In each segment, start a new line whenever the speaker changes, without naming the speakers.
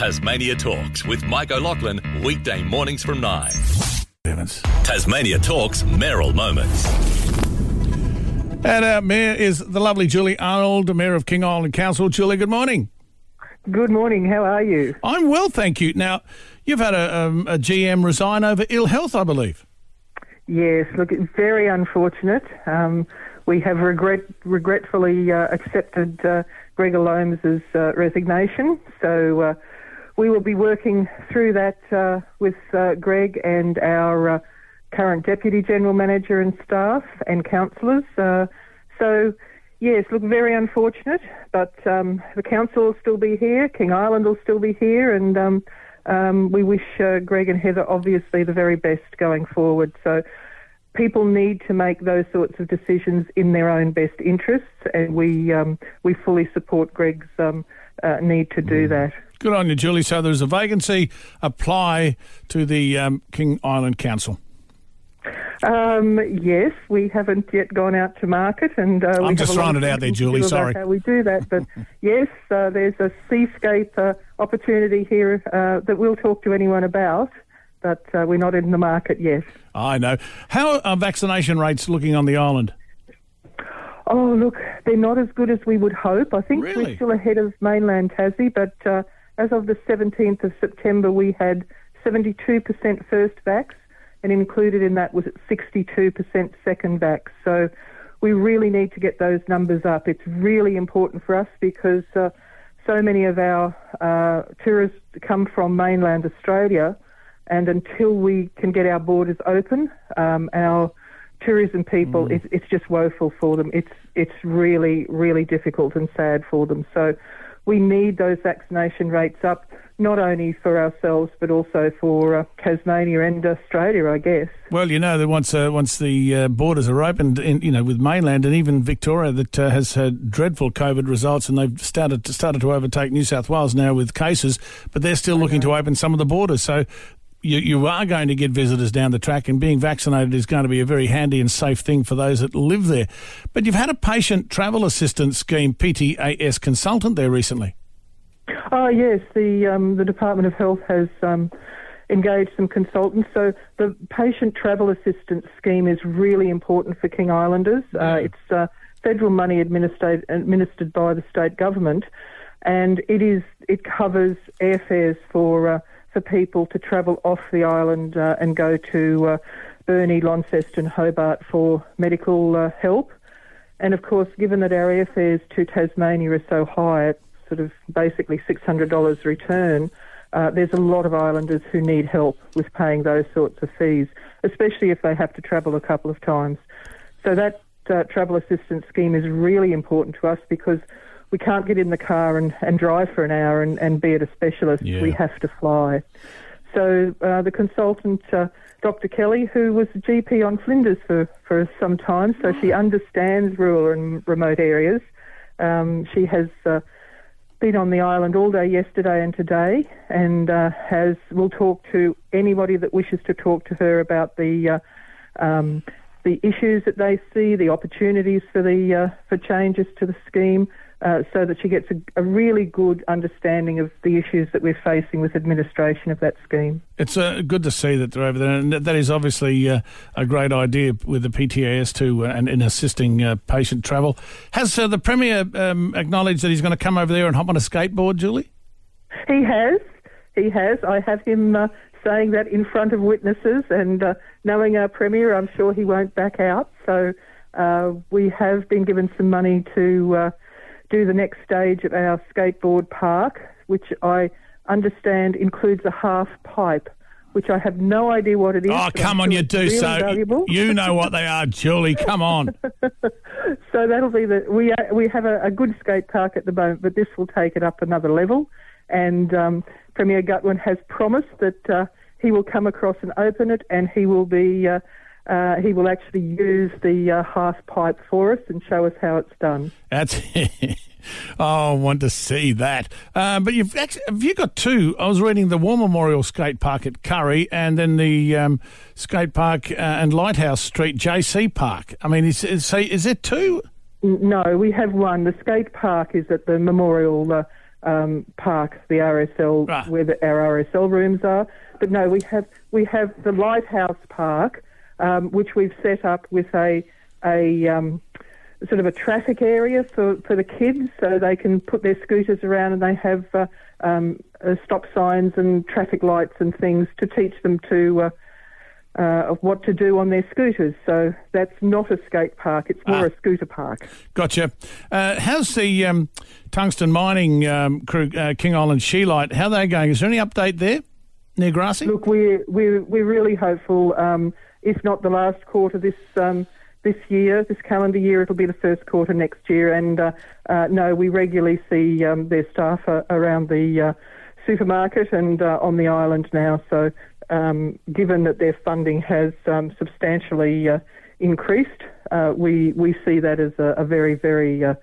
Tasmania Talks with Mike O'Loughlin, weekday mornings from 9.
Evans.
Tasmania Talks Mayoral Moments.
And our mayor is the lovely Julie Arnold, Mayor of King Island Council. Julie, good morning.
Good morning. How are you?
I'm well, thank you. Now, you've had a, um, a GM resign over ill health, I believe.
Yes, look, it's very unfortunate. Um, we have regret, regretfully uh, accepted uh, Greg Alomes' uh, resignation. So uh, we will be working through that uh, with uh, Greg and our uh, current Deputy General Manager and staff and councillors. Uh, so, yes, look, very unfortunate, but um, the council will still be here, King Island will still be here, and um, um, we wish uh, Greg and Heather obviously the very best going forward. So, people need to make those sorts of decisions in their own best interests, and we um, we fully support Greg's um, uh, need to do that.
Good on you, Julie. So there's a vacancy. Apply to the um, King Island Council.
Um, yes, we haven't yet gone out to market, and uh,
I'm just
have a lot
throwing it out there, Julie, sorry.
How we do that, but yes, uh, there's a seascape uh, opportunity here uh, that we'll talk to anyone about, but uh, we're not in the market yet.
I know. How are vaccination rates looking on the island?
Oh, look, they're not as good as we would hope. I think
Really?
we're still ahead of mainland Tassie, but uh, as of the 17th of September, we had 72% first vax, and included in that was 62% second vax. So we really need to get those numbers up. It's really important for us because uh, so many of our uh, tourists come from mainland Australia, and until we can get our borders open, um, our tourism people, it's, it's just woeful for them. It's it's really really difficult and sad for them. So we need those vaccination rates up, not only for ourselves but also for uh, Tasmania and Australia, I guess.
Well, you know that once uh, once the uh, borders are opened, in, you know, with mainland and even Victoria, that uh, has had dreadful COVID results, and they've started to, started to overtake New South Wales now with cases, but they're still looking to open some of the borders. So. You, you are going to get visitors down the track, and being vaccinated is going to be a very handy and safe thing for those that live there. But you've had a patient travel assistance scheme PTAS consultant there recently.
Oh yes, the um, the Department of Health has um, engaged some consultants. So the patient travel assistance scheme is really important for King Islanders. Uh, it's uh, federal money administered administered by the state government, and it is it covers airfares for uh, for people to travel off the island uh, and go to uh, Burnie, Launceston, Hobart for medical uh, help. And of course, given that our airfares to Tasmania are so high, at sort of basically $600 return, uh, there's a lot of islanders who need help with paying those sorts of fees, especially if they have to travel a couple of times. So that uh, travel assistance scheme is really important to us because we can't get in the car and, and drive for an hour and, and be at a specialist.
Yeah.
We have to fly. So uh, the consultant, uh, Dr. Kelly, who was a GP on Flinders for, for some time, so she understands rural and remote areas. Um, she has uh, been on the island all day yesterday and today, and uh, has will talk to anybody that wishes to talk to her about the uh, um, the issues that they see, the opportunities for the uh, for changes to the scheme, uh, so that she gets a, a really good understanding of the issues that we're facing with administration of that scheme.
It's uh, good to see that they're over there, and that is obviously uh, a great idea with the PTAS too, uh, and in assisting uh, patient travel. Has uh, the Premier um, acknowledged that he's going to come over there and hop on a skateboard, Julie?
He has. He has. I have him uh, saying that in front of witnesses, and uh, knowing our Premier, I'm sure he won't back out. So uh, we have been given some money to uh, do the next stage of our skateboard park, which I understand includes a half pipe. Which I have no idea what it is.
Oh, come on, you do
really
so.
valuable.
You know what they are, Julie. Come on.
So that'll be the we uh, we have a, a good skate park at the moment, but this will take it up another level. And um, Premier Gutwein has promised that uh, he will come across and open it, and he will be uh, uh, he will actually use the uh, half pipe for us and show us how it's done.
That's oh, I want to see that. Uh, but you've actually, have you got two? I was reading the War Memorial Skate Park at Currie, and then the um, skate park uh, and Lighthouse Street JC Park. I mean, is, is, is it two?
No, we have one. The skate park is at the Memorial uh, um, park, the RSL,
Ah.
where the, our RSL rooms are. But no, we have we have the Lighthouse Park, um, which we've set up with a a um, sort of a traffic area for, for the kids, so they can put their scooters around and they have uh, um, uh, stop signs and traffic lights and things to teach them to. Uh, uh, of what to do on their scooters. So that's not a skate park, it's more
Ah.
a scooter park.
Gotcha. Uh, how's the um, tungsten mining um, crew, uh, King Island Scheelite? How are they going? Is there any update there near Grassy?
Look, we're, we're, we're really hopeful, um, if not the last quarter this, um, this year, this calendar year, it'll be the first quarter next year. And uh, uh, no, we regularly see um, their staff uh, around the uh, supermarket and uh, on the island now. So um, given that their funding has um, substantially uh, increased, uh, we, we see that as a, a very, very uh,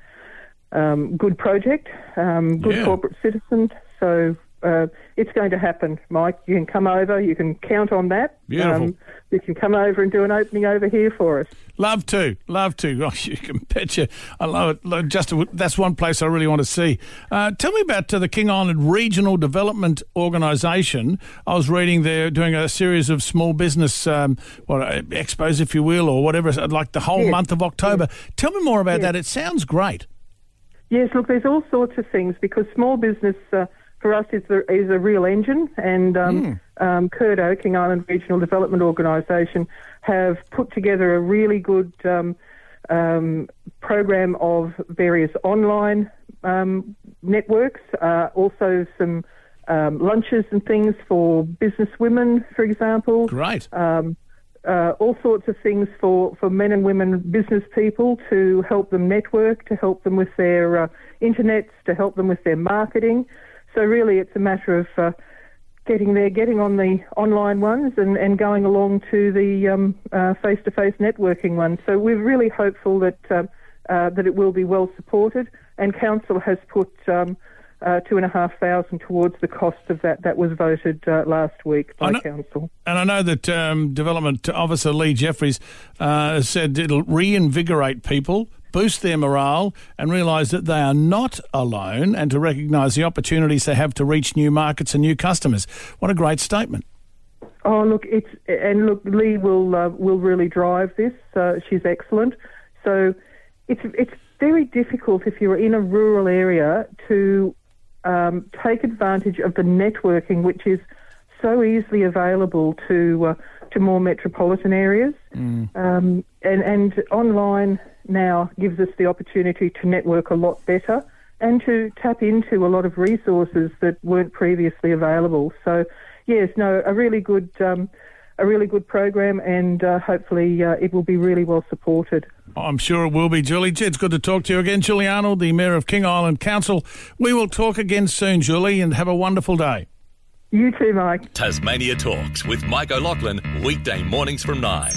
um, good project, um, good
Yeah.
corporate citizen. So uh, it's going to happen, Mike. You can come over. You can count on that. Um,
Beautiful.
You can come over and do an opening over here for us.
Love to, love to. Oh, you can betcha. I love it. Just that's one place I really want to see. Uh, tell me about uh, the King Island Regional Development Organisation. I was reading they're doing a series of small business um, what, uh, expos, if you will, or whatever, like the whole
Yes.
month of October. Tell me more about
Yes.
that. It sounds great.
Yes, look, there's all sorts of things because small business uh, for us is a, is a real engine, and um, um, KIRDO, King Island Regional Development Organisation, have put together a really good um, um, program of various online um, networks, uh, also some um, lunches and things for business women, for example. Um, uh, all sorts of things for, for men and women business people to help them network, to help them with their uh, internets, to help them with their marketing. So really, it's a matter of uh, getting there, getting on the online ones, and, and going along to the um, uh, face-to-face networking ones. So we're really hopeful that um, uh, that it will be well supported, and council has put. Um, uh, two and a half thousand towards the cost of that. That was voted uh, last week by
know-
council.
And I know that um, Development Officer Lee Jeffries uh, said it'll reinvigorate people, boost their morale, and realise that they are not alone and to recognise the opportunities they have to reach new markets and new customers. What a great statement.
Oh, look, it's and look, Lee will uh, will really drive this. Uh, she's excellent. So it's it's very difficult if you're in a rural area to um, take advantage of the networking, which is so easily available to uh, to more metropolitan areas. Um, and and online now gives us the opportunity to network a lot better and to tap into a lot of resources that weren't previously available. So yes, no, a really good. Um, a really good program, and uh, hopefully uh, it will be really well supported.
I'm sure it will be, Julie. It's good to talk to you again. Julie Arnold, the Mayor of King Island Council. We will talk again soon, Julie, and have a wonderful day.
You too, Mike.
Tasmania Talks with Mike O'Loughlin, weekday mornings from 9.